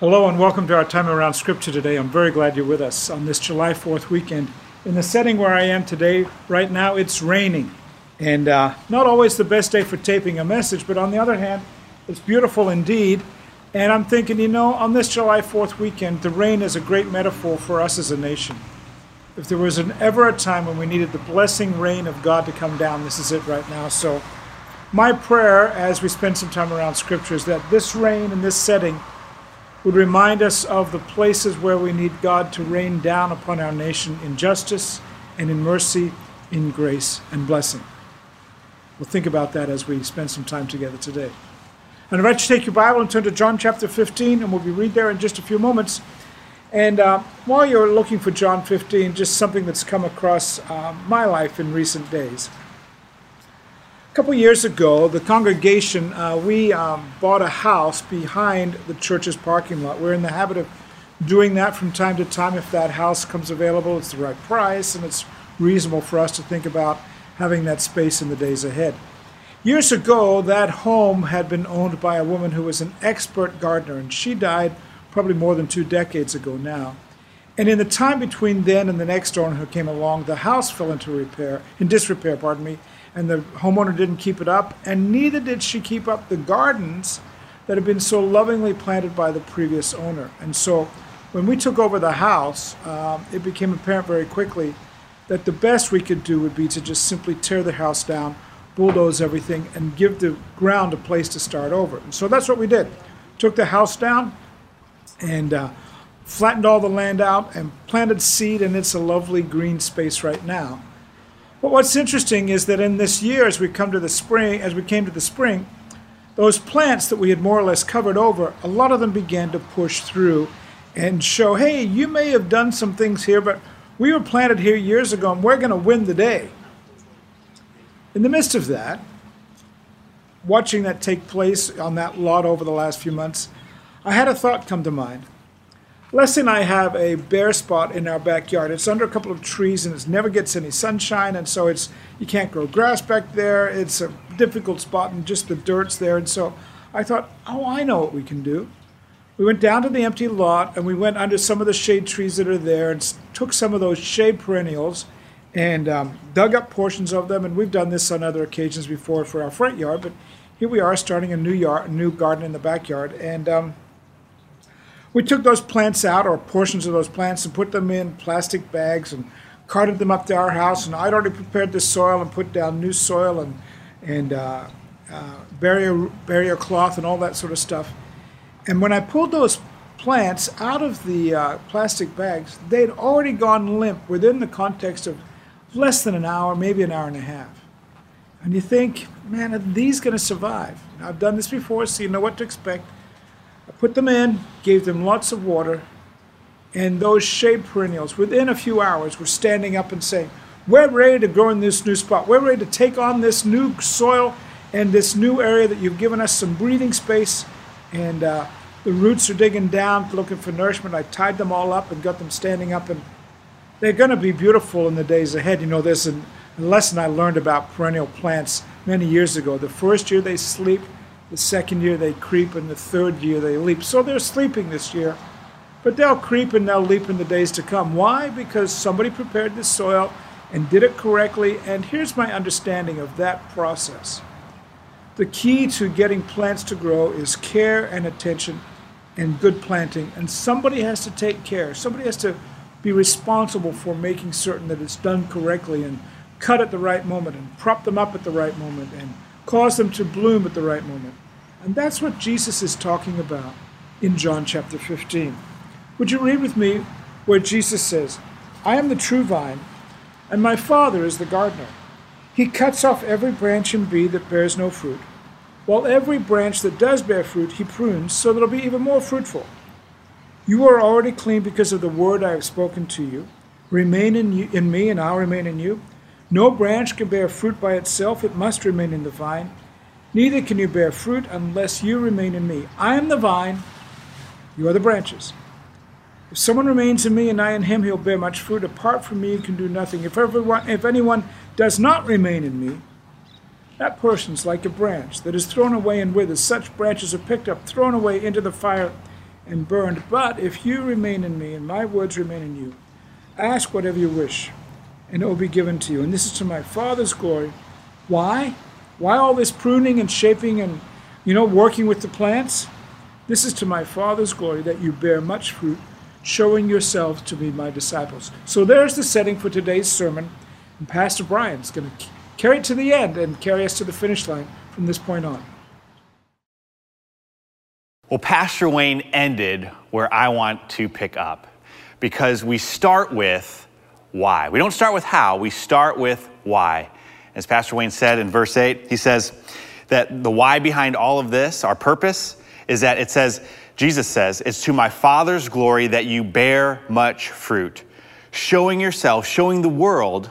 Hello and welcome to our time around Scripture today. I'm very glad you're with us on this July 4th weekend. In the setting where I am today, right now, it's raining. And uh, not always the best day for taping a message, but on the other hand, it's beautiful indeed. And I'm thinking, you know, on this July 4th weekend, the rain is a great metaphor for us as a nation. If there was an, ever a time when we needed the blessing rain of God to come down, this is it right now. So, my prayer as we spend some time around Scripture is that this rain in this setting would remind us of the places where we need God to rain down upon our nation in justice and in mercy, in grace and blessing. We'll think about that as we spend some time together today. And I invite you to take your Bible and turn to John chapter 15, and we'll be read there in just a few moments. And uh, while you're looking for John 15, just something that's come across uh, my life in recent days. A couple years ago, the congregation, uh, we um, bought a house behind the church's parking lot. We're in the habit of doing that from time to time if that house comes available, it's the right price, and it's reasonable for us to think about having that space in the days ahead. Years ago, that home had been owned by a woman who was an expert gardener, and she died probably more than two decades ago now. And in the time between then and the next owner who came along, the house fell into repair, in disrepair, pardon me, and the homeowner didn't keep it up, and neither did she keep up the gardens that had been so lovingly planted by the previous owner. And so when we took over the house, um, it became apparent very quickly that the best we could do would be to just simply tear the house down, bulldoze everything, and give the ground a place to start over. And so that's what we did. Took the house down and uh, flattened all the land out and planted seed, and it's a lovely green space right now. But what's interesting is that in this year, as we come to the spring, as we came to the spring, those plants that we had more or less covered over, a lot of them began to push through and show, hey, you may have done some things here, but we were planted here years ago and we're going to win the day. In the midst of that, watching that take place on that lot over the last few months, I had a thought come to mind. Leslie and I have a bare spot in our backyard. It's under a couple of trees and it never gets any sunshine, and so it's you can't grow grass back there. It's a difficult spot, and just the dirt's there. And so I thought, oh, I know what we can do. We went down to the empty lot and we went under some of the shade trees that are there and took some of those shade perennials and um, dug up portions of them. And we've done this on other occasions before for our front yard, but here we are starting a new yard, a new garden in the backyard, and. Um, we took those plants out, or portions of those plants, and put them in plastic bags and carted them up to our house. And I'd already prepared the soil and put down new soil and, and uh, uh, barrier, barrier cloth and all that sort of stuff. And when I pulled those plants out of the uh, plastic bags, they'd already gone limp within the context of less than an hour, maybe an hour and a half. And you think, man, are these going to survive? I've done this before, so you know what to expect. I put them in, gave them lots of water, and those shade perennials, within a few hours, were standing up and saying, We're ready to grow in this new spot. We're ready to take on this new soil and this new area that you've given us some breathing space. And uh, the roots are digging down, looking for nourishment. I tied them all up and got them standing up, and they're going to be beautiful in the days ahead. You know, there's a lesson I learned about perennial plants many years ago. The first year they sleep, the second year they creep, and the third year they leap. So they're sleeping this year, but they'll creep and they'll leap in the days to come. Why? Because somebody prepared the soil and did it correctly. And here's my understanding of that process the key to getting plants to grow is care and attention and good planting. And somebody has to take care, somebody has to be responsible for making certain that it's done correctly and cut at the right moment and prop them up at the right moment and cause them to bloom at the right moment. And that's what Jesus is talking about in John chapter 15. Would you read with me where Jesus says, I am the true vine, and my Father is the gardener. He cuts off every branch in me that bears no fruit, while every branch that does bear fruit he prunes so that it'll be even more fruitful. You are already clean because of the word I have spoken to you. Remain in, you, in me, and I'll remain in you. No branch can bear fruit by itself, it must remain in the vine. Neither can you bear fruit unless you remain in me. I am the vine, you are the branches. If someone remains in me and I in him, he'll bear much fruit. Apart from me, you can do nothing. If, everyone, if anyone does not remain in me, that person's like a branch that is thrown away and withers. Such branches are picked up, thrown away into the fire, and burned. But if you remain in me and my words remain in you, ask whatever you wish, and it will be given to you. And this is to my Father's glory. Why? Why all this pruning and shaping and, you know, working with the plants? This is to my Father's glory that you bear much fruit, showing yourselves to be my disciples. So there's the setting for today's sermon. And Pastor Brian's going to carry it to the end and carry us to the finish line from this point on. Well, Pastor Wayne ended where I want to pick up because we start with why. We don't start with how, we start with why. As Pastor Wayne said in verse 8, he says that the why behind all of this, our purpose, is that it says, Jesus says, it's to my Father's glory that you bear much fruit, showing yourself, showing the world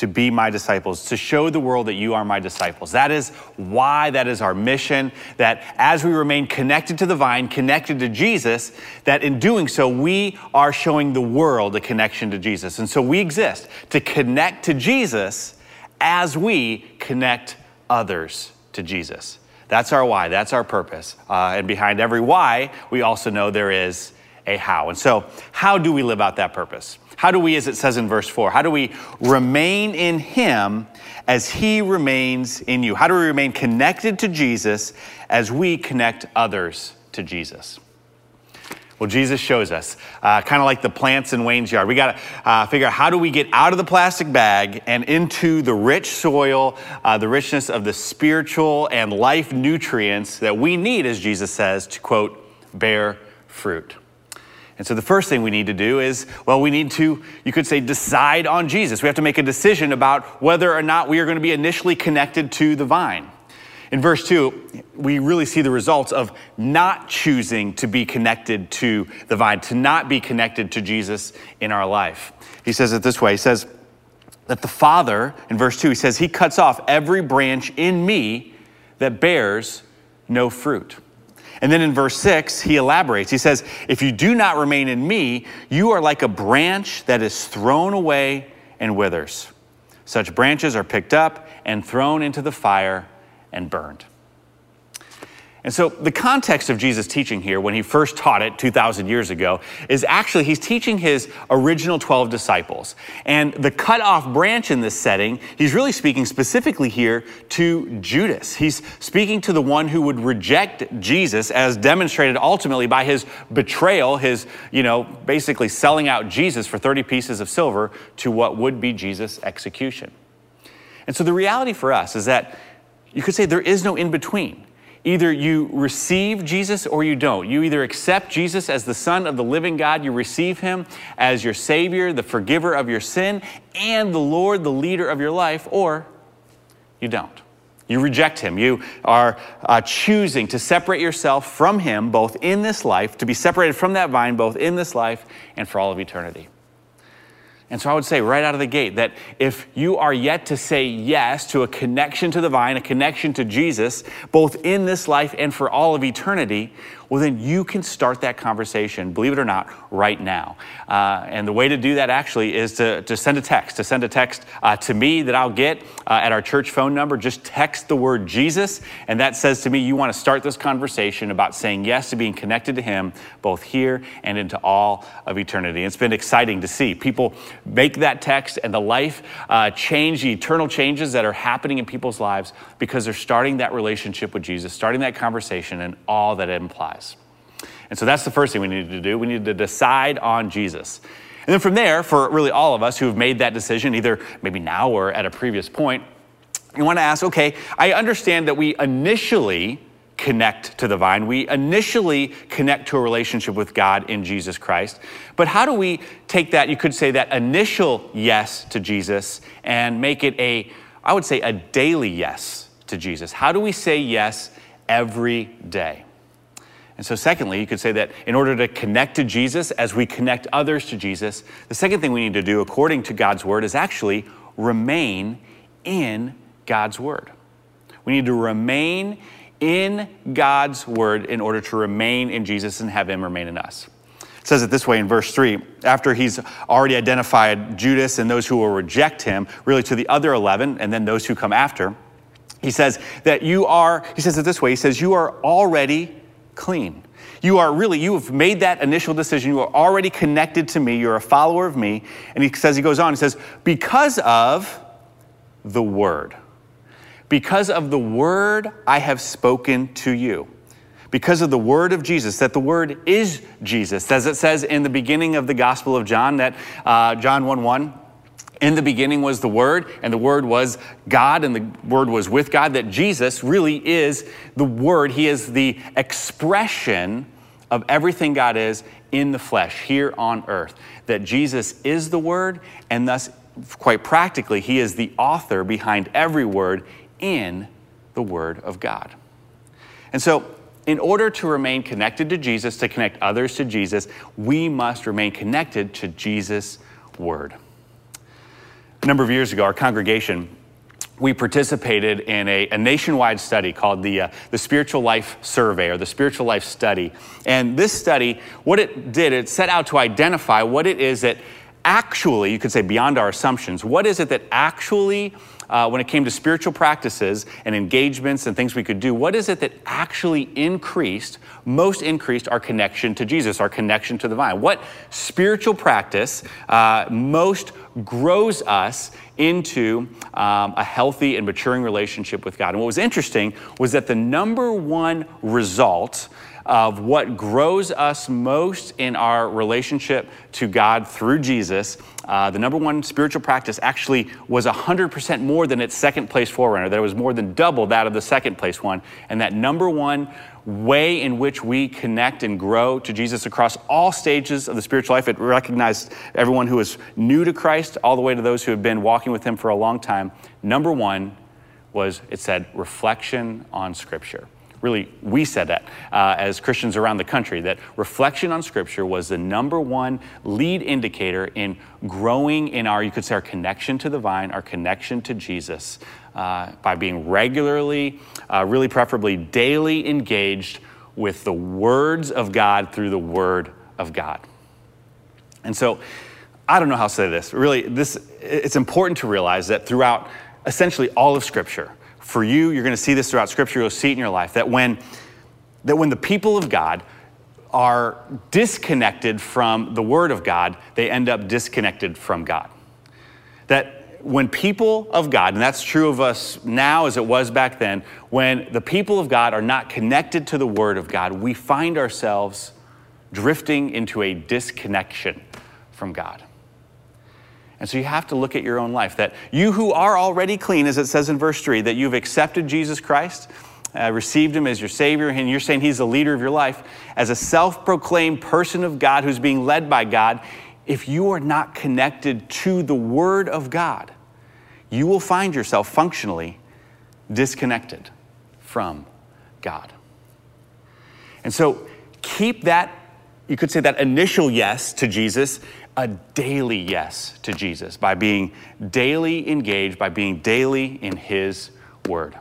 to be my disciples, to show the world that you are my disciples. That is why, that is our mission, that as we remain connected to the vine, connected to Jesus, that in doing so, we are showing the world a connection to Jesus. And so we exist to connect to Jesus as we connect others to Jesus. That's our why, that's our purpose. Uh, and behind every why, we also know there is a how. And so, how do we live out that purpose? How do we, as it says in verse 4, how do we remain in Him as He remains in you? How do we remain connected to Jesus as we connect others to Jesus? Well, Jesus shows us, uh, kind of like the plants in Wayne's yard. We got to uh, figure out how do we get out of the plastic bag and into the rich soil, uh, the richness of the spiritual and life nutrients that we need, as Jesus says, to quote, bear fruit. And so the first thing we need to do is, well, we need to, you could say, decide on Jesus. We have to make a decision about whether or not we are going to be initially connected to the vine. In verse 2, we really see the results of not choosing to be connected to the vine, to not be connected to Jesus in our life. He says it this way He says that the Father, in verse 2, he says, He cuts off every branch in me that bears no fruit. And then in verse 6, he elaborates. He says, If you do not remain in me, you are like a branch that is thrown away and withers. Such branches are picked up and thrown into the fire and burned. And so, the context of Jesus' teaching here, when he first taught it 2,000 years ago, is actually he's teaching his original 12 disciples. And the cut off branch in this setting, he's really speaking specifically here to Judas. He's speaking to the one who would reject Jesus, as demonstrated ultimately by his betrayal, his, you know, basically selling out Jesus for 30 pieces of silver to what would be Jesus' execution. And so, the reality for us is that you could say there is no in between. Either you receive Jesus or you don't. You either accept Jesus as the Son of the living God, you receive Him as your Savior, the forgiver of your sin, and the Lord, the leader of your life, or you don't. You reject Him. You are uh, choosing to separate yourself from Him both in this life, to be separated from that vine both in this life and for all of eternity. And so I would say right out of the gate that if you are yet to say yes to a connection to the vine, a connection to Jesus, both in this life and for all of eternity, well, then you can start that conversation, believe it or not, right now. Uh, and the way to do that actually is to, to send a text, to send a text uh, to me that I'll get uh, at our church phone number. Just text the word Jesus, and that says to me you want to start this conversation about saying yes to being connected to Him, both here and into all of eternity. It's been exciting to see people make that text and the life uh, change, the eternal changes that are happening in people's lives because they're starting that relationship with Jesus, starting that conversation, and all that it implies. And so that's the first thing we need to do. We need to decide on Jesus. And then from there, for really all of us who have made that decision, either maybe now or at a previous point, you want to ask okay, I understand that we initially connect to the vine. We initially connect to a relationship with God in Jesus Christ. But how do we take that, you could say, that initial yes to Jesus and make it a, I would say, a daily yes to Jesus? How do we say yes every day? And so, secondly, you could say that in order to connect to Jesus as we connect others to Jesus, the second thing we need to do, according to God's word, is actually remain in God's word. We need to remain in God's word in order to remain in Jesus and have him remain in us. It says it this way in verse 3 after he's already identified Judas and those who will reject him, really to the other 11, and then those who come after. He says that you are, he says it this way, he says, You are already clean. You are really, you have made that initial decision. You are already connected to me. You're a follower of me. And he says, he goes on, he says, because of the word. Because of the word I have spoken to you. Because of the word of Jesus, that the word is Jesus. As it says in the beginning of the Gospel of John, that uh, John 1 1, in the beginning was the Word, and the Word was God, and the Word was with God. That Jesus really is the Word. He is the expression of everything God is in the flesh here on earth. That Jesus is the Word, and thus, quite practically, He is the author behind every word in the Word of God. And so, in order to remain connected to Jesus, to connect others to Jesus, we must remain connected to Jesus' Word. A number of years ago, our congregation, we participated in a, a nationwide study called the, uh, the Spiritual Life Survey or the Spiritual Life Study. And this study, what it did, it set out to identify what it is that actually, you could say beyond our assumptions, what is it that actually uh, when it came to spiritual practices and engagements and things we could do, what is it that actually increased, most increased our connection to Jesus, our connection to the vine? What spiritual practice uh, most grows us into um, a healthy and maturing relationship with God? And what was interesting was that the number one result of what grows us most in our relationship to God through Jesus, uh, the number one spiritual practice actually was 100% more than its second place forerunner. That was more than double that of the second place one. And that number one way in which we connect and grow to Jesus across all stages of the spiritual life, it recognized everyone who is new to Christ, all the way to those who have been walking with Him for a long time. Number one was, it said, reflection on Scripture really, we said that uh, as Christians around the country, that reflection on Scripture was the number one lead indicator in growing in our, you could say, our connection to the vine, our connection to Jesus, uh, by being regularly, uh, really preferably daily engaged with the words of God through the Word of God. And so, I don't know how to say this. Really, this it's important to realize that throughout essentially all of Scripture, for you, you're going to see this throughout Scripture, you'll see it in your life, that when, that when the people of God are disconnected from the Word of God, they end up disconnected from God. That when people of God, and that's true of us now as it was back then, when the people of God are not connected to the Word of God, we find ourselves drifting into a disconnection from God. And so you have to look at your own life that you who are already clean, as it says in verse 3, that you've accepted Jesus Christ, uh, received him as your Savior, and you're saying he's the leader of your life, as a self proclaimed person of God who's being led by God, if you are not connected to the Word of God, you will find yourself functionally disconnected from God. And so keep that, you could say that initial yes to Jesus a daily yes to Jesus by being daily engaged, by being daily in His Word.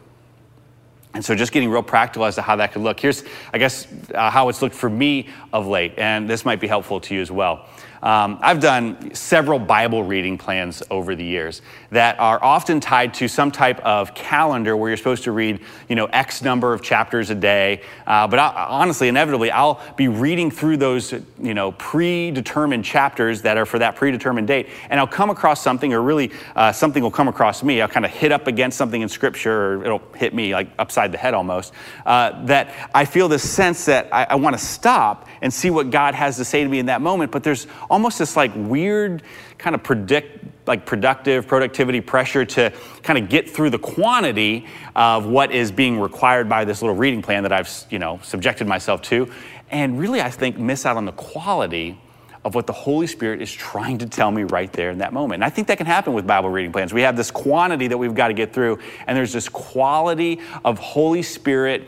And so, just getting real practical as to how that could look. Here's, I guess, uh, how it's looked for me of late, and this might be helpful to you as well. Um, I've done several Bible reading plans over the years that are often tied to some type of calendar where you're supposed to read, you know, X number of chapters a day. Uh, but I, honestly, inevitably, I'll be reading through those, you know, predetermined chapters that are for that predetermined date, and I'll come across something, or really uh, something will come across me. I'll kind of hit up against something in Scripture, or it'll hit me like upside the head almost. Uh, that I feel this sense that I, I want to stop and see what God has to say to me in that moment. But there's almost this like weird kind of predict like productive productivity pressure to kind of get through the quantity of what is being required by this little reading plan that I've you know subjected myself to and really I think miss out on the quality of what the Holy Spirit is trying to tell me right there in that moment. And I think that can happen with Bible reading plans. We have this quantity that we've got to get through, and there's this quality of Holy Spirit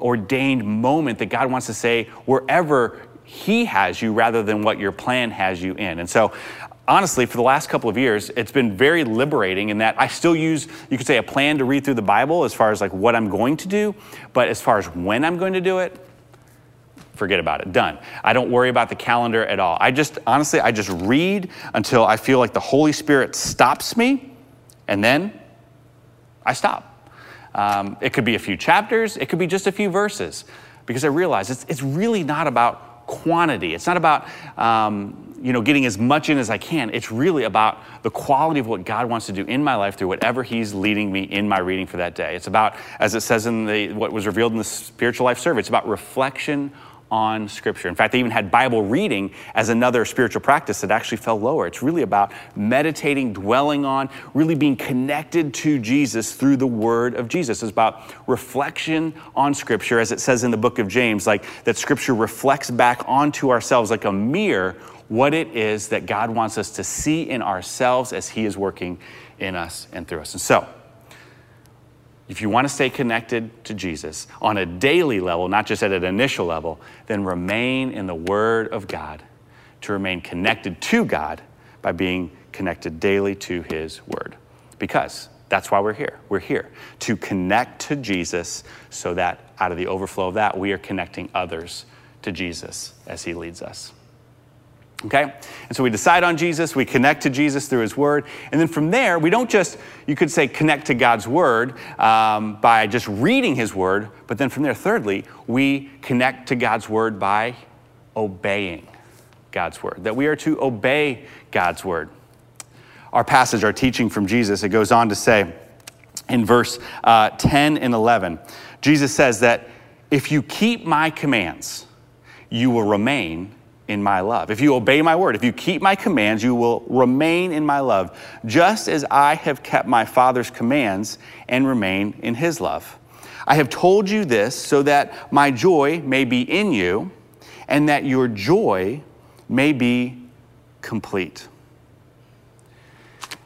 ordained moment that God wants to say wherever He has you rather than what your plan has you in. And so, honestly, for the last couple of years, it's been very liberating in that I still use, you could say, a plan to read through the Bible as far as like what I'm going to do, but as far as when I'm going to do it, forget about it. Done. I don't worry about the calendar at all. I just, honestly, I just read until I feel like the Holy Spirit stops me, and then I stop. Um, it could be a few chapters, it could be just a few verses. because I realize it's, it's really not about quantity. It's not about um, you know, getting as much in as I can. It's really about the quality of what God wants to do in my life through whatever He's leading me in my reading for that day. It's about, as it says in the what was revealed in the spiritual life survey, it's about reflection on Scripture. In fact, they even had Bible reading as another spiritual practice that actually fell lower. It's really about meditating, dwelling on, really being connected to Jesus through the Word of Jesus. It's about reflection on Scripture, as it says in the book of James, like that Scripture reflects back onto ourselves like a mirror what it is that God wants us to see in ourselves as He is working in us and through us. And so, if you want to stay connected to Jesus on a daily level, not just at an initial level, then remain in the Word of God to remain connected to God by being connected daily to His Word. Because that's why we're here. We're here to connect to Jesus so that out of the overflow of that, we are connecting others to Jesus as He leads us. Okay? And so we decide on Jesus, we connect to Jesus through his word, and then from there, we don't just, you could say, connect to God's word um, by just reading his word, but then from there, thirdly, we connect to God's word by obeying God's word, that we are to obey God's word. Our passage, our teaching from Jesus, it goes on to say in verse uh, 10 and 11, Jesus says that if you keep my commands, you will remain in my love. If you obey my word, if you keep my commands, you will remain in my love, just as I have kept my Father's commands and remain in his love. I have told you this so that my joy may be in you and that your joy may be complete.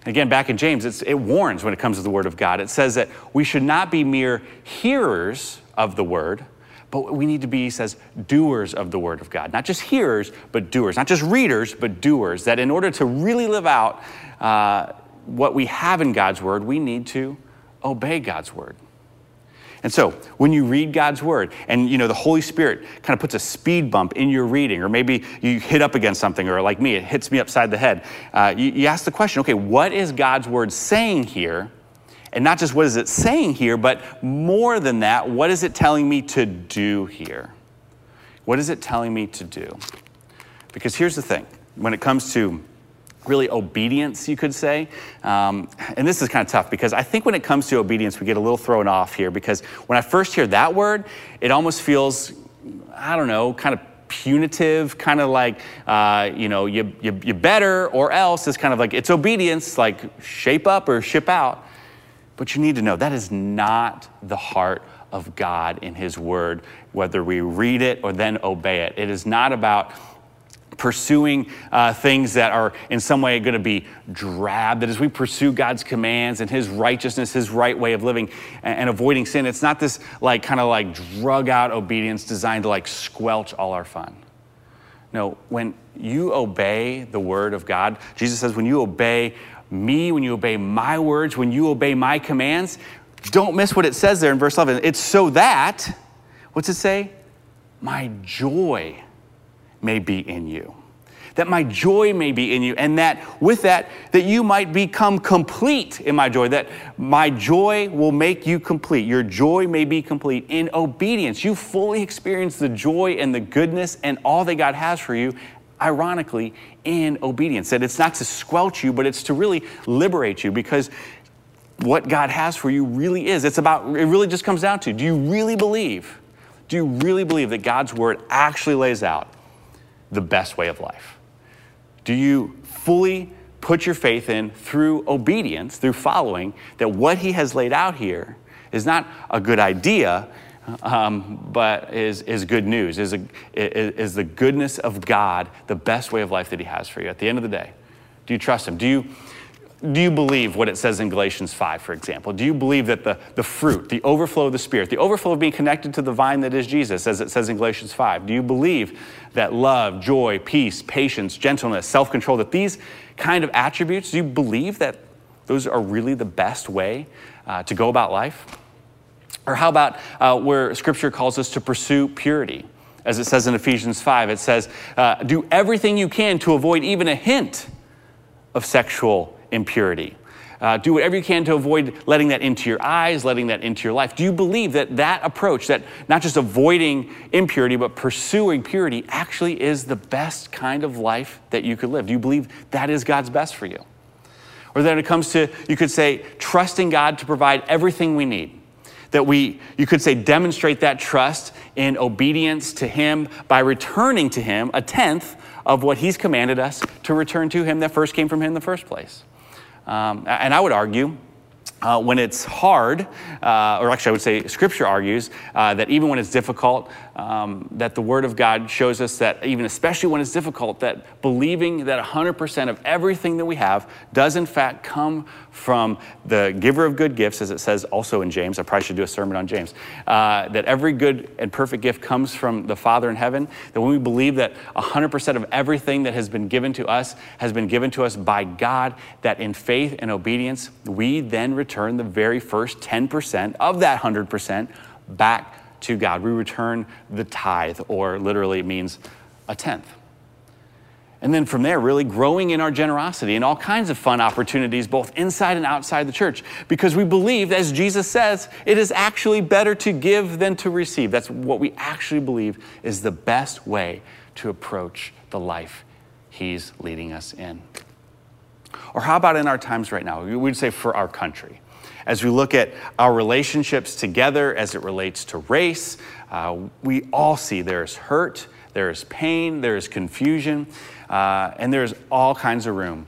Again, back in James, it warns when it comes to the Word of God. It says that we should not be mere hearers of the Word, but we need to be, he says, doers of the word of God. Not just hearers, but doers. Not just readers, but doers. That in order to really live out uh, what we have in God's word, we need to obey God's word. And so, when you read God's word and you know the Holy Spirit kind of puts a speed bump in your reading, or maybe you hit up against something, or like me, it hits me upside the head, uh, you, you ask the question okay, what is God's word saying here? And not just what is it saying here, but more than that, what is it telling me to do here? What is it telling me to do? Because here's the thing when it comes to really obedience, you could say. Um, and this is kind of tough because I think when it comes to obedience, we get a little thrown off here because when I first hear that word, it almost feels, I don't know, kind of punitive, kind of like, uh, you know, you, you, you better or else. It's kind of like, it's obedience, like shape up or ship out. But you need to know that is not the heart of God in His Word, whether we read it or then obey it. It is not about pursuing uh, things that are in some way going to be drab, that as we pursue God's commands and His righteousness, His right way of living and, and avoiding sin, it's not this like kind of like drug out obedience designed to like squelch all our fun. No, when you obey the word of God, Jesus says, when you obey me, when you obey my words, when you obey my commands, don't miss what it says there in verse 11. It's so that, what's it say? My joy may be in you. That my joy may be in you, and that with that, that you might become complete in my joy, that my joy will make you complete. Your joy may be complete in obedience. You fully experience the joy and the goodness and all that God has for you ironically, in obedience. That it's not to squelch you, but it's to really liberate you because what God has for you really is. It's about, it really just comes down to do you really believe? Do you really believe that God's word actually lays out the best way of life? Do you fully put your faith in through obedience, through following, that what He has laid out here is not a good idea, um, but is, is good news, is, a, is the goodness of God the best way of life that He has for you? At the end of the day, do you trust Him? Do you, do you believe what it says in Galatians 5, for example? Do you believe that the, the fruit, the overflow of the Spirit, the overflow of being connected to the vine that is Jesus, as it says in Galatians 5, do you believe that love, joy, peace, patience, gentleness, self control, that these kind of attributes, do you believe that those are really the best way uh, to go about life? Or how about uh, where Scripture calls us to pursue purity? As it says in Ephesians 5, it says, uh, do everything you can to avoid even a hint of sexual impurity. Uh, do whatever you can to avoid letting that into your eyes, letting that into your life. Do you believe that that approach, that not just avoiding impurity, but pursuing purity, actually is the best kind of life that you could live? Do you believe that is God's best for you? Or then it comes to, you could say, trusting God to provide everything we need. That we, you could say, demonstrate that trust in obedience to Him by returning to Him a tenth of what He's commanded us to return to Him that first came from Him in the first place. Um, and I would argue uh, when it's hard, uh, or actually, I would say Scripture argues uh, that even when it's difficult, um, that the Word of God shows us that even especially when it's difficult, that believing that 100% of everything that we have does in fact come from the giver of good gifts, as it says also in James. I probably should do a sermon on James. Uh, that every good and perfect gift comes from the Father in heaven. That when we believe that 100% of everything that has been given to us has been given to us by God, that in faith and obedience, we then return the very first 10% of that 100% back to God. We return the tithe, or literally it means a tenth. And then from there, really growing in our generosity and all kinds of fun opportunities, both inside and outside the church, because we believe, as Jesus says, it is actually better to give than to receive. That's what we actually believe is the best way to approach the life He's leading us in. Or how about in our times right now? We'd say for our country. As we look at our relationships together as it relates to race, uh, we all see there's hurt, there's pain, there's confusion. Uh, and there's all kinds of room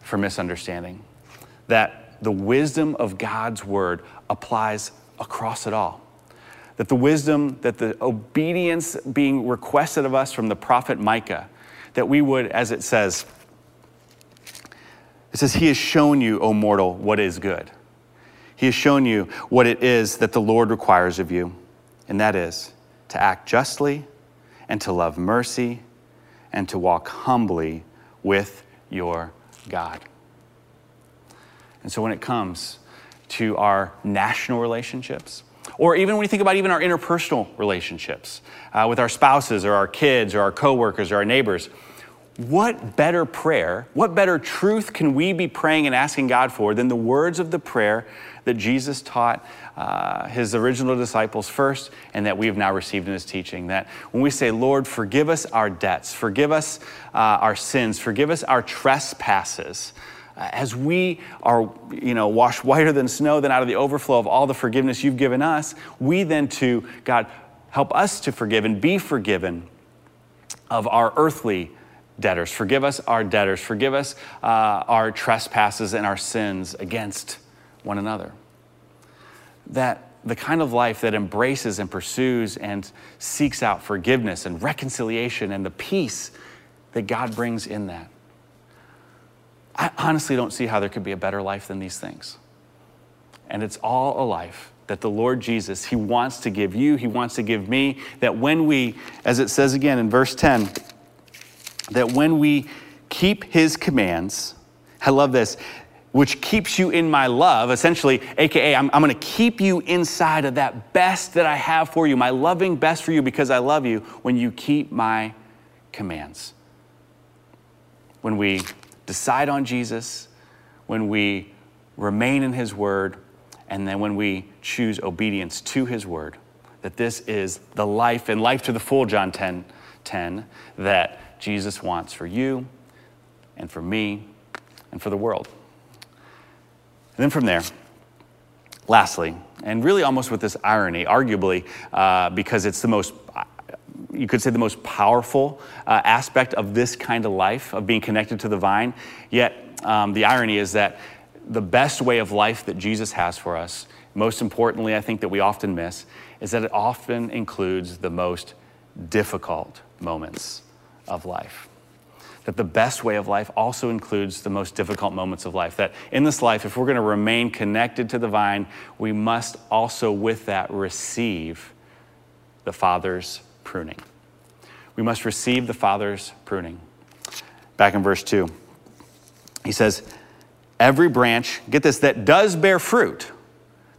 for misunderstanding. That the wisdom of God's word applies across it all. That the wisdom, that the obedience being requested of us from the prophet Micah, that we would, as it says, it says, He has shown you, O mortal, what is good. He has shown you what it is that the Lord requires of you, and that is to act justly and to love mercy and to walk humbly with your God. And so when it comes to our national relationships, or even when you think about even our interpersonal relationships uh, with our spouses or our kids or our coworkers or our neighbors, what better prayer, what better truth can we be praying and asking God for than the words of the prayer that Jesus taught uh, his original disciples first and that we have now received in his teaching? That when we say, Lord, forgive us our debts, forgive us uh, our sins, forgive us our trespasses. Uh, as we are, you know, washed whiter than snow, then out of the overflow of all the forgiveness you've given us, we then to, God, help us to forgive and be forgiven of our earthly debtors. Forgive us our debtors. Forgive us uh, our trespasses and our sins against one another. That the kind of life that embraces and pursues and seeks out forgiveness and reconciliation and the peace that God brings in that. I honestly don't see how there could be a better life than these things. And it's all a life that the Lord Jesus, He wants to give you, He wants to give me, that when we, as it says again in verse 10, that when we keep his commands, I love this, which keeps you in my love, essentially, AKA, I'm, I'm gonna keep you inside of that best that I have for you, my loving best for you because I love you when you keep my commands. When we decide on Jesus, when we remain in his word, and then when we choose obedience to his word, that this is the life and life to the full, John 10, 10 that Jesus wants for you and for me and for the world. And then from there, lastly, and really almost with this irony, arguably, uh, because it's the most, you could say, the most powerful uh, aspect of this kind of life, of being connected to the vine. Yet, um, the irony is that the best way of life that Jesus has for us, most importantly, I think that we often miss, is that it often includes the most difficult moments of life. That the best way of life also includes the most difficult moments of life. That in this life, if we're going to remain connected to the vine, we must also, with that, receive the Father's pruning. We must receive the Father's pruning. Back in verse 2, he says, Every branch, get this, that does bear fruit,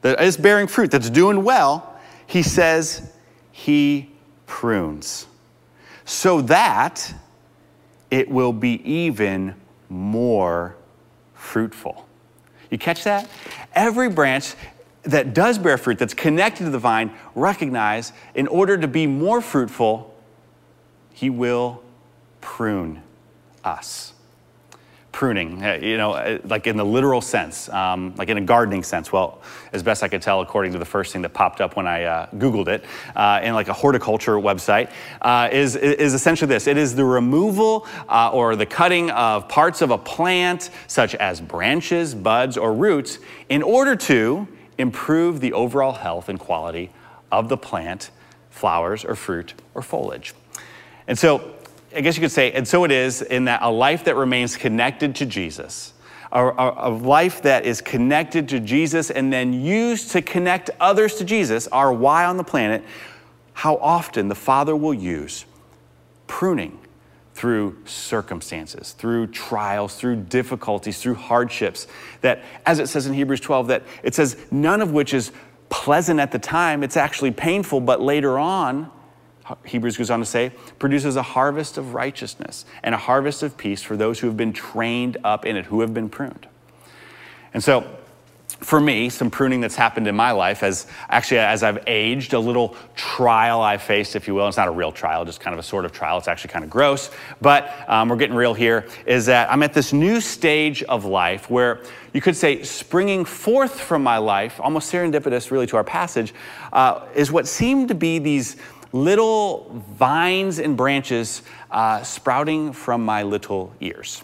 that is bearing fruit, that's doing well, he says, he prunes so that it will be even more fruitful. You catch that? Every branch that does bear fruit, that's connected to the vine, recognize in order to be more fruitful, he will prune us pruning, uh, you know, uh, like in the literal sense, um, like in a gardening sense. Well, as best I could tell, according to the first thing that popped up when I uh, Googled it, uh, in like a horticulture website, uh, is, is essentially this it is the removal uh, or the cutting of parts of a plant, such as branches, buds, or roots, in order to improve the overall health and quality of the plant, flowers, or fruit, or foliage. And so, I guess you could say, and so it is in that a life that remains connected to Jesus, a, a, a, life that is connected to Jesus and then used to connect others to Jesus, our why on the planet, how often the Father will use pruning through circumstances, through trials, through difficulties, through hardships. That, as it says in Hebrews 12, that it says, none of which is pleasant at the time, it's actually painful, but later on, Hebrews goes on to say, produces a harvest of righteousness and a harvest of peace for those who have been trained up in it, who have been pruned. And so, for me, some pruning that's happened in my life as actually as I've aged, a little trial I faced, if you will. It's not a real trial, just kind of a sort of trial. It's actually kind of gross, but um, we're getting real here. Is that I'm at this new stage of life where you could say springing forth from my life, almost serendipitous really to our passage, uh, is what seemed to be these little vines and branches uh, sprouting from my little ears.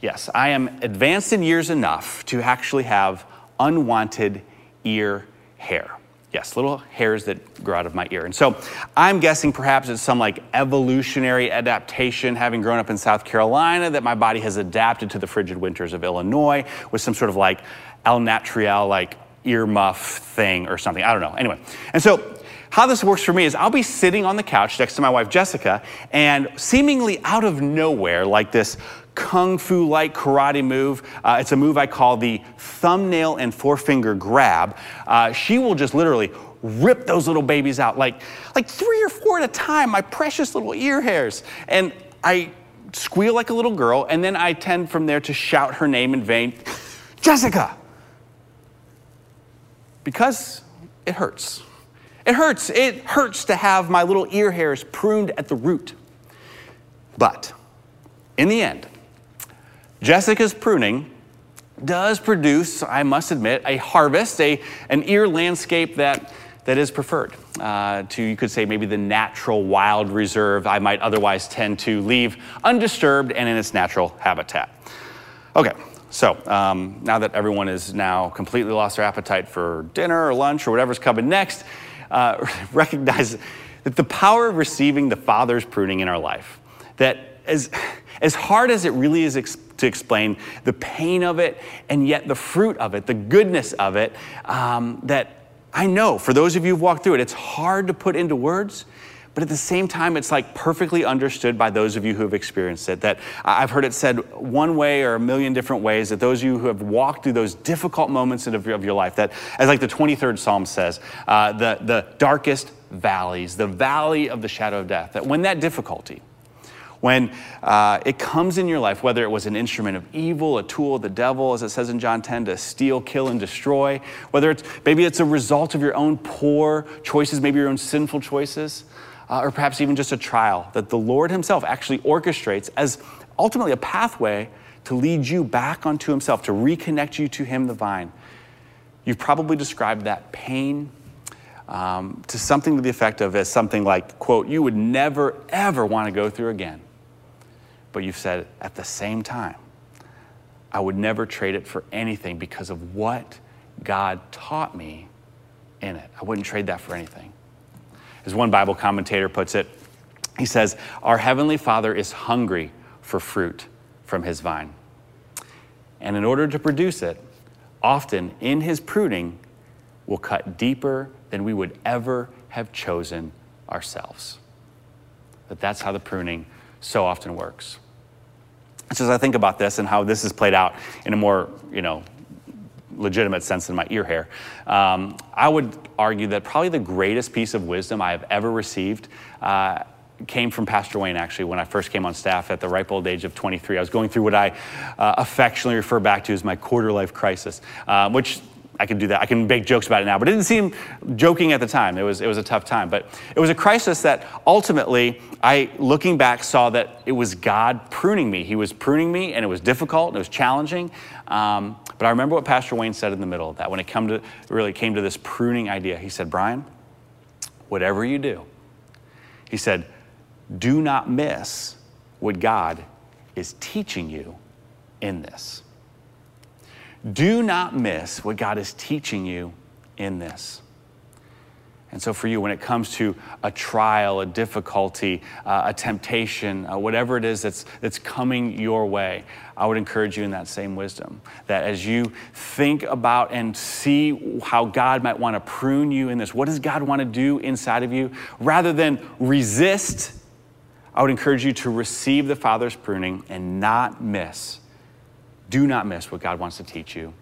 Yes, I am advanced in years enough to actually have unwanted ear hair. Yes, little hairs that grow out of my ear. And so I'm guessing perhaps it's some like evolutionary adaptation, having grown up in South Carolina, that my body has adapted to the frigid winters of Illinois with some sort of like al naturel, like ear muff thing or something. I don't know. Anyway, and so how this works for me is I'll be sitting on the couch next to my wife Jessica, and seemingly out of nowhere, like this kung fu like karate move, uh, it's a move I call the thumbnail and forefinger grab. Uh, she will just literally rip those little babies out, like, like three or four at a time, my precious little ear hairs. And I squeal like a little girl, and then I tend from there to shout her name in vain Jessica! Because it hurts. It hurts. It hurts to have my little ear hairs pruned at the root. But in the end, Jessica's pruning does produce, I must admit, a harvest, a, an ear landscape that, that is preferred uh, to, you could say, maybe the natural wild reserve I might otherwise tend to leave undisturbed and in its natural habitat. Okay, so um, now that everyone has now completely lost their appetite for dinner or lunch or whatever's coming next, uh, recognize that the power of receiving the Father's pruning in our life, that as, as hard as it really is ex- to explain the pain of it and yet the fruit of it, the goodness of it, um, that I know for those of you who've walked through it, it's hard to put into words. But at the same time, it's like perfectly understood by those of you who have experienced it. That I've heard it said one way or a million different ways, that those of you who have walked through those difficult moments of your, life, that as like the 23rd Psalm says, uh, the, the darkest valleys, the valley of the shadow of death, that when that difficulty, when uh, it comes in your life, whether it was an instrument of evil, a tool of the devil, as it says in John 10, to steal, kill, and destroy, whether it's maybe it's a result of your own poor choices, maybe your own sinful choices, uh, or perhaps even just a trial that the Lord Himself actually orchestrates as ultimately a pathway to lead you back onto Himself, to reconnect you to Him, the vine. You've probably described that pain um, to something to the effect of as something like, quote, you would never, ever want to go through again. But you've said, at the same time, I would never trade it for anything because of what God taught me in it. I wouldn't trade that for anything. As one Bible commentator puts it, he says, Our Heavenly Father is hungry for fruit from His vine. And in order to produce it, often in His pruning, will cut deeper than we would ever have chosen ourselves. But that's how the pruning so often works. So as I think about this and how this is played out in a more, you know, legitimate sense than my ear hair. Um, I would argue that probably the greatest piece of wisdom I have ever received uh, came from Pastor Wayne, actually, when I first came on staff at the ripe old age of 23. I was going through what I uh, affectionately refer back to as my quarter life crisis, uh, which I can do that. I can make jokes about it now, but it didn't seem joking at the time. It was, it was a tough time. But it was a crisis that ultimately, I, looking back, saw that it was God pruning me. He was pruning me, and it was difficult, and it was challenging. Um, but I remember what Pastor Wayne said in the middle that when it come to, really came to this pruning idea. He said, Brian, whatever you do, he said, do not miss what God is teaching you in this. Do not miss what God is teaching you in this. And so, for you, when it comes to a trial, a difficulty, uh, a temptation, uh, whatever it is that's, that's coming your way, I would encourage you in that same wisdom. That as you think about and see how God might want to prune you in this, what does God want to do inside of you? Rather than resist, I would encourage you to receive the Father's pruning and not miss do not miss what God wants to teach you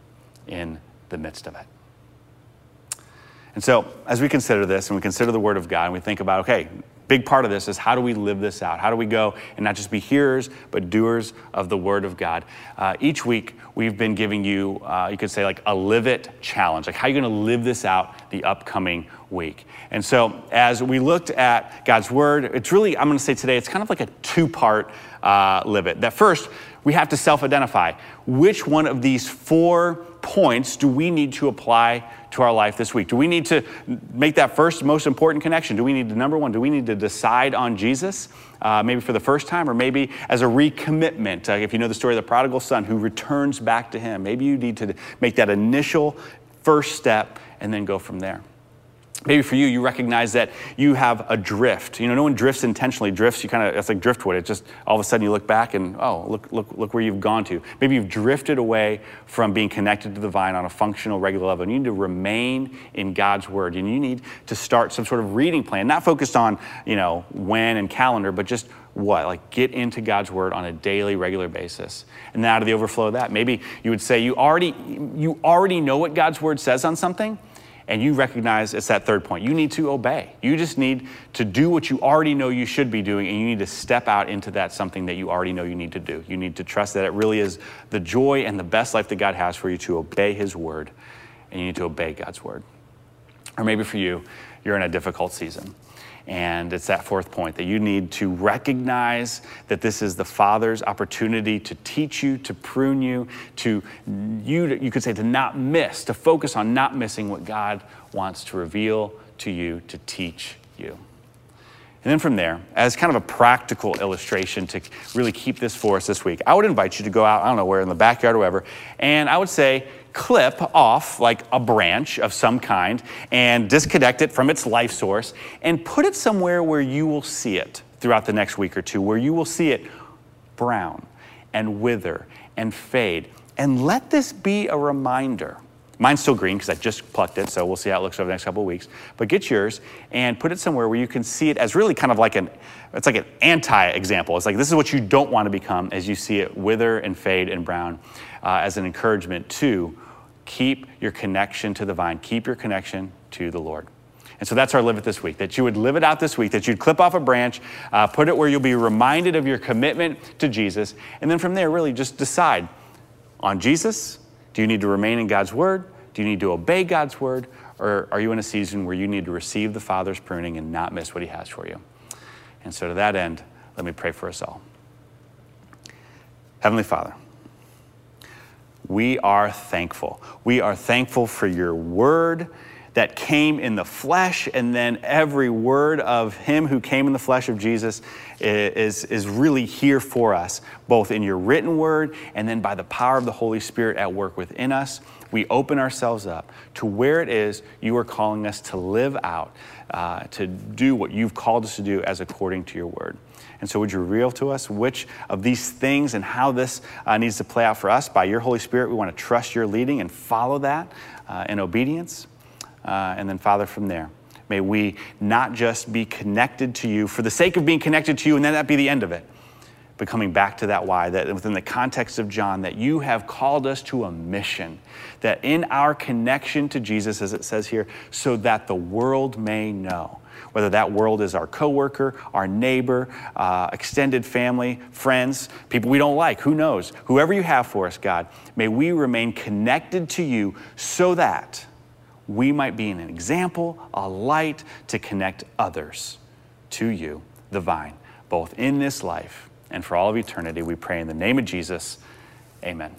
in the midst of it. And so, as we consider this and we consider the Word of God and we think about, okay, big part of this is how do we live this out? How do we go and not just be hearers, but doers of the Word of God? Uh, each week, we've been giving you, uh, you could say, like a live it challenge. Like, how are you going to live this out the upcoming week? And so, as we looked at God's Word, it's really, I'm going to say today, it's kind of like a two part uh, live it. That first, we have to self identify. Which one of these four points do we need to apply to our life this week? Do we need to make that first most important connection? Do we need to, number one, do we need to decide on Jesus, uh, maybe for the first time, or maybe as a recommitment? Uh, if you know the story of the prodigal son who returns back to him, maybe you need to make that initial first step and then go from there. Maybe for you, you recognize that you have a drift. You know, no one drifts intentionally. Drifts, you kind of, it's like driftwood. It's just all of a sudden you look back and, oh, look, look, look where you've gone to. Maybe you've drifted away from being connected to the vine on a functional, regular level. And you need to remain in God's word. And you need to start some sort of reading plan, not focused on, you know, when and calendar, but just what? Like get into God's word on a daily, regular basis. And then out of the overflow of that, maybe you would say you already, you already know what God's word says on something and you recognize it's that third point. You need to obey. You just need to do what you already know you should be doing, and you need to step out into that something that you already know you need to do. You need to trust that it really is the joy and the best life that God has for you to obey His word, and you need to obey God's word. Or maybe for you, you're in a difficult season. And it's that fourth point that you need to recognize that this is the Father's opportunity to teach you, to prune you, to you, you could say to not miss, to focus on not missing what God wants to reveal to you, to teach you. And then from there, as kind of a practical illustration to really keep this for us this week, I would invite you to go out, I don't know where, in the backyard or wherever, and I would say, clip off like a branch of some kind and disconnect it from its life source and put it somewhere where you will see it throughout the next week or two, where you will see it brown and wither and fade. And let this be a reminder. Mine's still green because I just plucked it, so we'll see how it looks over the next couple of weeks. But get yours and put it somewhere where you can see it as really kind of like an, it's like an anti-example. It's like this is what you don't want to become as you see it wither and fade and brown uh, as an encouragement to keep your connection to the vine, keep your connection to the Lord. And so that's our live it this week, that you would live it out this week, that you'd clip off a branch, uh, put it where you'll be reminded of your commitment to Jesus, and then from there, really just decide on Jesus, do you need to remain in God's word? Do you need to obey God's word? Or are you in a season where you need to receive the Father's pruning and not miss what He has for you? And so to that end, let me pray for us all. Heavenly Father, we are thankful. We are thankful for your word that came in the flesh, and then every word of him who came in the flesh of Jesus is, is really here for us, both in your written word and then by the power of the Holy Spirit at work within us. We open ourselves up to where it is you are calling us to live out, uh, to do what you've called us to do as according to your word. And so, would you reveal to us which of these things and how this uh, needs to play out for us by your Holy Spirit? We want to trust your leading and follow that uh, in obedience. Uh, and then, Father, from there, may we not just be connected to you for the sake of being connected to you and then that be the end of it, but coming back to that why, that within the context of John, that you have called us to a mission, that in our connection to Jesus, as it says here, so that the world may know whether that world is our coworker, our neighbor, uh, extended family, friends, people we don't like, who knows? Whoever you have for us, God, may we remain connected to you so that we might be an example, a light to connect others to you, the vine, both in this life and for all of eternity. We pray in the name of Jesus. Amen.